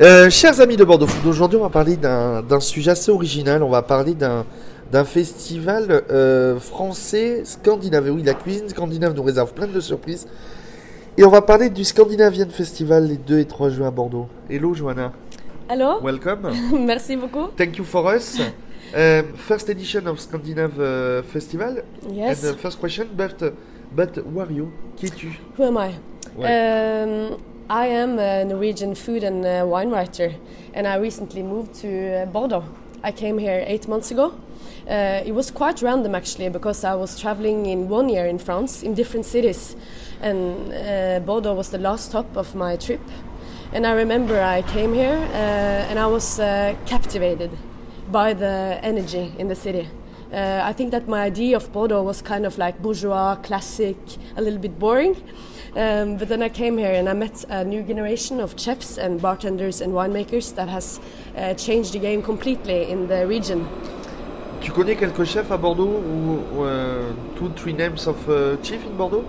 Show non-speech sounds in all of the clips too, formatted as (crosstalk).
Euh, chers amis de Bordeaux Food, aujourd'hui on va parler d'un sujet assez original. On va parler d'un festival euh, français scandinave. Oui, la cuisine scandinave nous réserve plein de surprises. Et on va parler du Scandinavian Festival les 2 et 3 juin à Bordeaux. Hello Joanna, Allô? Welcome. (laughs) Merci beaucoup. Thank you for us. Um, first edition of Scandinave uh, Festival. Yes. And the first question, but, but who are you? Qui es-tu? Who am I? Ouais. Um, I am a Norwegian food and uh, wine writer, and I recently moved to uh, Bordeaux. I came here eight months ago. Uh, it was quite random actually because I was traveling in one year in France in different cities, and uh, Bordeaux was the last stop of my trip. And I remember I came here uh, and I was uh, captivated by the energy in the city. I think that my idea of Bordeaux was kind of like bourgeois, classic, a little bit boring. Um, but then I came here and I met a new generation of chefs and bartenders and winemakers that has uh, changed the game completely in the region. Tu connais quelques chefs à Bordeaux ou, euh, two, three names of uh, chief in Bordeaux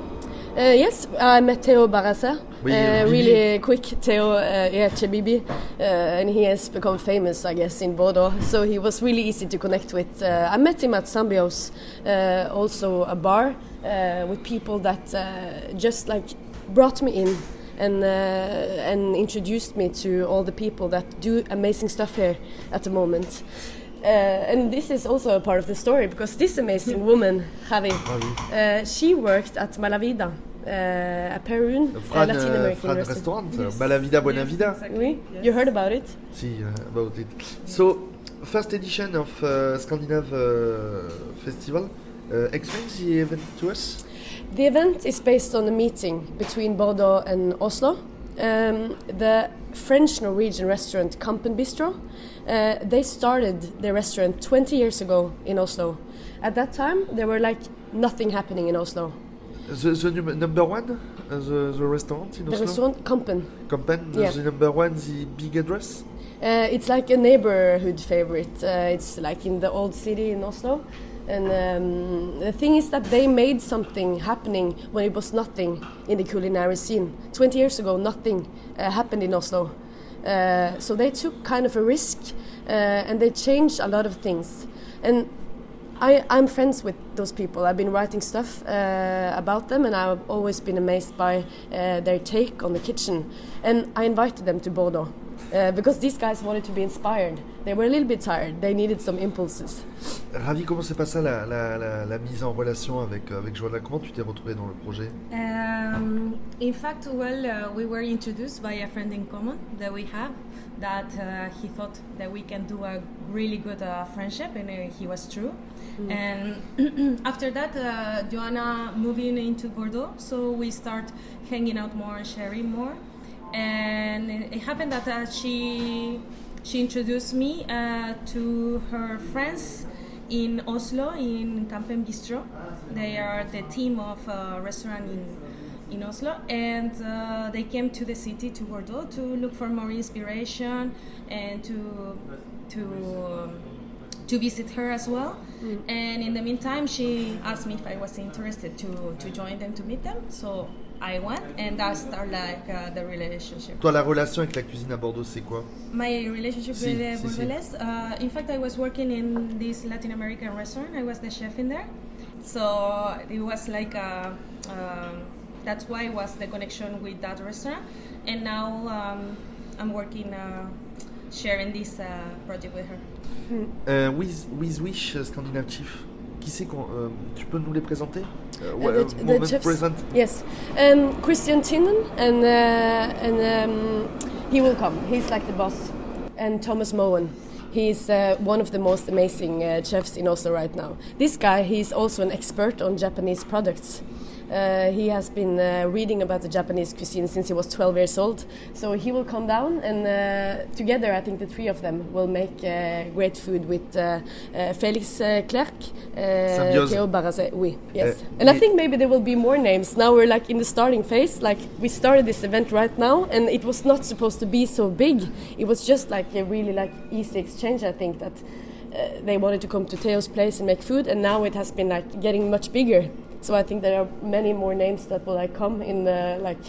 Uh, yes, I met Theo Barasa. Uh, really quick, Theo, uh, yeah, Chebibi, uh, and he has become famous, I guess, in Bordeaux. So he was really easy to connect with. Uh, I met him at Symbiose, uh, also a bar uh, with people that uh, just like brought me in and uh, and introduced me to all the people that do amazing stuff here at the moment. Uh, and this is also a part of the story because this amazing woman, Javi, uh, she worked at Malavida, uh, a Peruvian uh, Latin uh, American Fran restaurant. Restaurant, Malavida Buena Vida. Oui, you heard about it? See uh, about it. So, first edition of uh, Scandinave uh, Festival. Uh, explain the event to us. The event is based on a meeting between Bordeaux and Oslo. Um, the French Norwegian restaurant Kampen Bistro, uh, they started their restaurant 20 years ago in Oslo. At that time, there were like nothing happening in Oslo. The, the num- number one, uh, the, the restaurant in Oslo? The restaurant Kampen, Kampen, Yeah. the number one, the big address. uh, it's like a neighborhood favorite. Uh, it's like in the old city in Oslo. And um, the thing is that they made something happening when it was nothing in the culinary scene. 20 years ago, nothing uh, happened in Oslo. Uh, so they took kind of a risk uh, and they changed a lot of things. And I, I'm friends with those people. I've been writing stuff uh, about them, and I've always been amazed by uh, their take on the kitchen. And I invited them to Bordeaux uh, because these guys wanted to be inspired. They were a little bit tired. They needed some impulses. Ravi, comment s'est passée la, la, la, la mise en relation avec, euh, avec Joanna? Comment tu t'es retrouvé dans le projet? Um, in fact, well, uh, we were introduced by a friend in common that we have. That uh, he thought that we can do a really good uh, friendship, and uh, he was true. And (clears throat) after that, uh, Johanna moving into Bordeaux, so we start hanging out more, and sharing more, and it happened that uh, she she introduced me uh, to her friends in Oslo in Kampen Bistro. They are the team of a restaurant in in Oslo, and uh, they came to the city to Bordeaux to look for more inspiration and to to um, to visit her as well. And in the meantime, she asked me if I was interested to to join them to meet them. So I went, and that started like uh, the relationship. Toi, la relation avec la cuisine à Bordeaux, c'est quoi My relationship Si, with the si, si. Uh, in fact, I was working in this Latin American restaurant. I was the chef in there, so it was like a, um, that's why it was the connection with that restaurant. And now um, I'm working, uh, sharing this uh, project with her. Euh, with, with Wish, euh, Scandinave Chief. Qui c'est qu'on. euh, tu peux nous les présenter Euh, Uh, the- euh, the moment present. Yes, um, Christian Tinnen, and uh, and um, he will come. He's like the boss. And Thomas Moen. He's uh, one of the most amazing uh, chefs in Oslo right now. This guy, he's also an expert on Japanese products. Uh, he has been uh, reading about the Japanese cuisine since he was 12 years old. So he will come down, and uh, together, I think the three of them will make uh, great food with uh, Felix uh, Clerc, Theo Barraze. Oui, yes. And I think maybe there will be more names. Now we're like in the starting phase. Like we started this event right now, and it was not supposed to be so big. It was just like a really like easy exchange. I think that uh, they wanted to come to Theo's place and make food, and now it has been like getting much bigger. So I think there are many more names that will like come in the like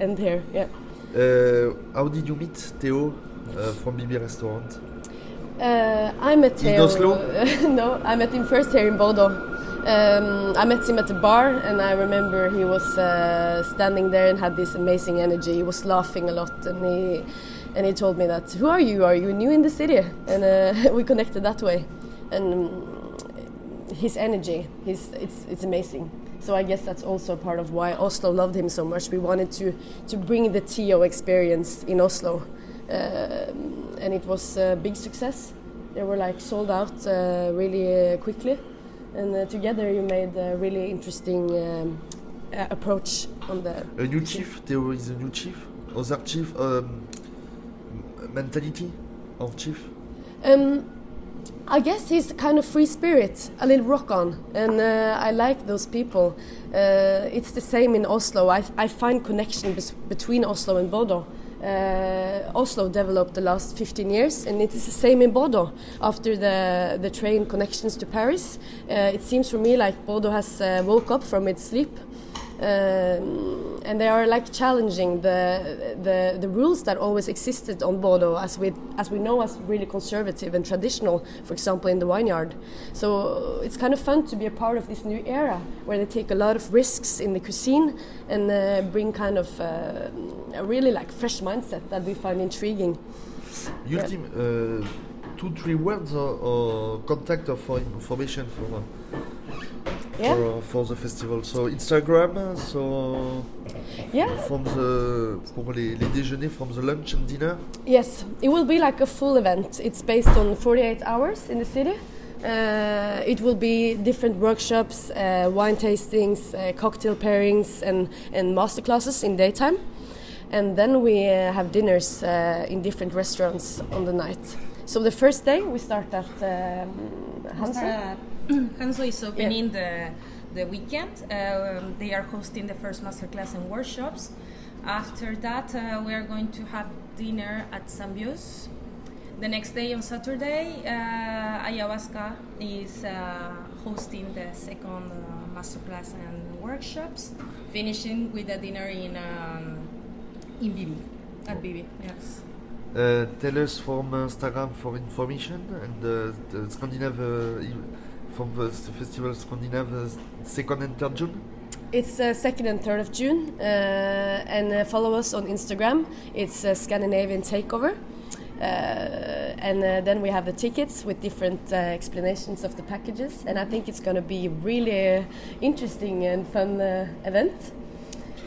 end here. Yeah. Uh, how did you meet Theo uh, from BB Restaurant? Uh, I met In. Oslo? (laughs) no, I met him first here in Bordeaux. Um, I met him at the bar, and I remember he was uh, standing there and had this amazing energy. He was laughing a lot, and he and he told me that, "Who are you? Are you new in the city?" And uh, (laughs) we connected that way. And um, his energy, his it's it's amazing. So I guess that's also part of why Oslo loved him so much. We wanted to to bring the Theo experience in Oslo, um, and it was a big success. They were like sold out uh, really uh, quickly, and uh, together you made a really interesting um, uh, approach on the. A new chief? Theo is a new chief? Other chief? Um, mentality of chief? Um, I guess he's kind of free spirit, a little rock on, and uh, I like those people. Uh, it's the same in Oslo. I, I find connection between Oslo and Bordeaux. Uh, Oslo developed the last 15 years, and it is the same in Bordeaux. After the the train connections to Paris, uh, it seems for me like Bordeaux has uh, woke up from its sleep um, and they are like challenging the, the the rules that always existed on Bordeaux, as we as we know as really conservative and traditional. For example, in the vineyard. So it's kind of fun to be a part of this new era where they take a lot of risks in the cuisine and uh, bring kind of uh, a really like fresh mindset that we find intriguing. Yeah. Ultim, uh, two, three words or, or contact or for information for, uh, Yeah. for, uh, for the festival. So Instagram, so Yeah. from the pour les, les déjeuners, from the lunch and dinner. Yes, it will be like a full event. It's based on 48 hours in the city. Uh, it will be different workshops, uh, wine tastings, uh, cocktail pairings, and, and masterclasses in daytime. And then we uh, have dinners uh, in different restaurants on the night. So the first day we start at um, Hansa. Uh, Hanso is opening the the weekend. Um, they are hosting the first masterclass and workshops. After that, uh, we are going to have dinner at Symbiose. The next day on Saturday, uh, Ayahuasca is uh, hosting the second uh, masterclass and workshops, finishing with a dinner in um, in Bibi at Bibi. Yes. Uh, tell us from Instagram for information and uh, the Scandinave uh, i- from the festival Scandinave uh, second and third June. It's uh, 2nd and 3rd of June. Uh, and uh, follow us on Instagram. It's uh, Scandinavian Takeover. Uh, and uh, then we have the tickets with different uh, explanations of the packages. And I think it's going to be really interesting and fun event.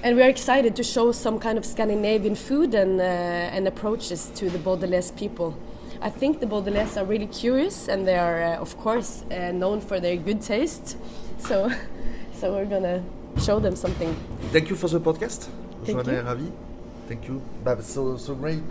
And we are excited to show some kind of Scandinavian food and, and approaches to the Bordelais people. I think the Bordelais are really curious and they are, uh, of course, uh, known for their good taste. So, (laughs) so we're gonna show them something. Thank you for the podcast. Thank Johanna you. est ravie. Thank you. So, so great.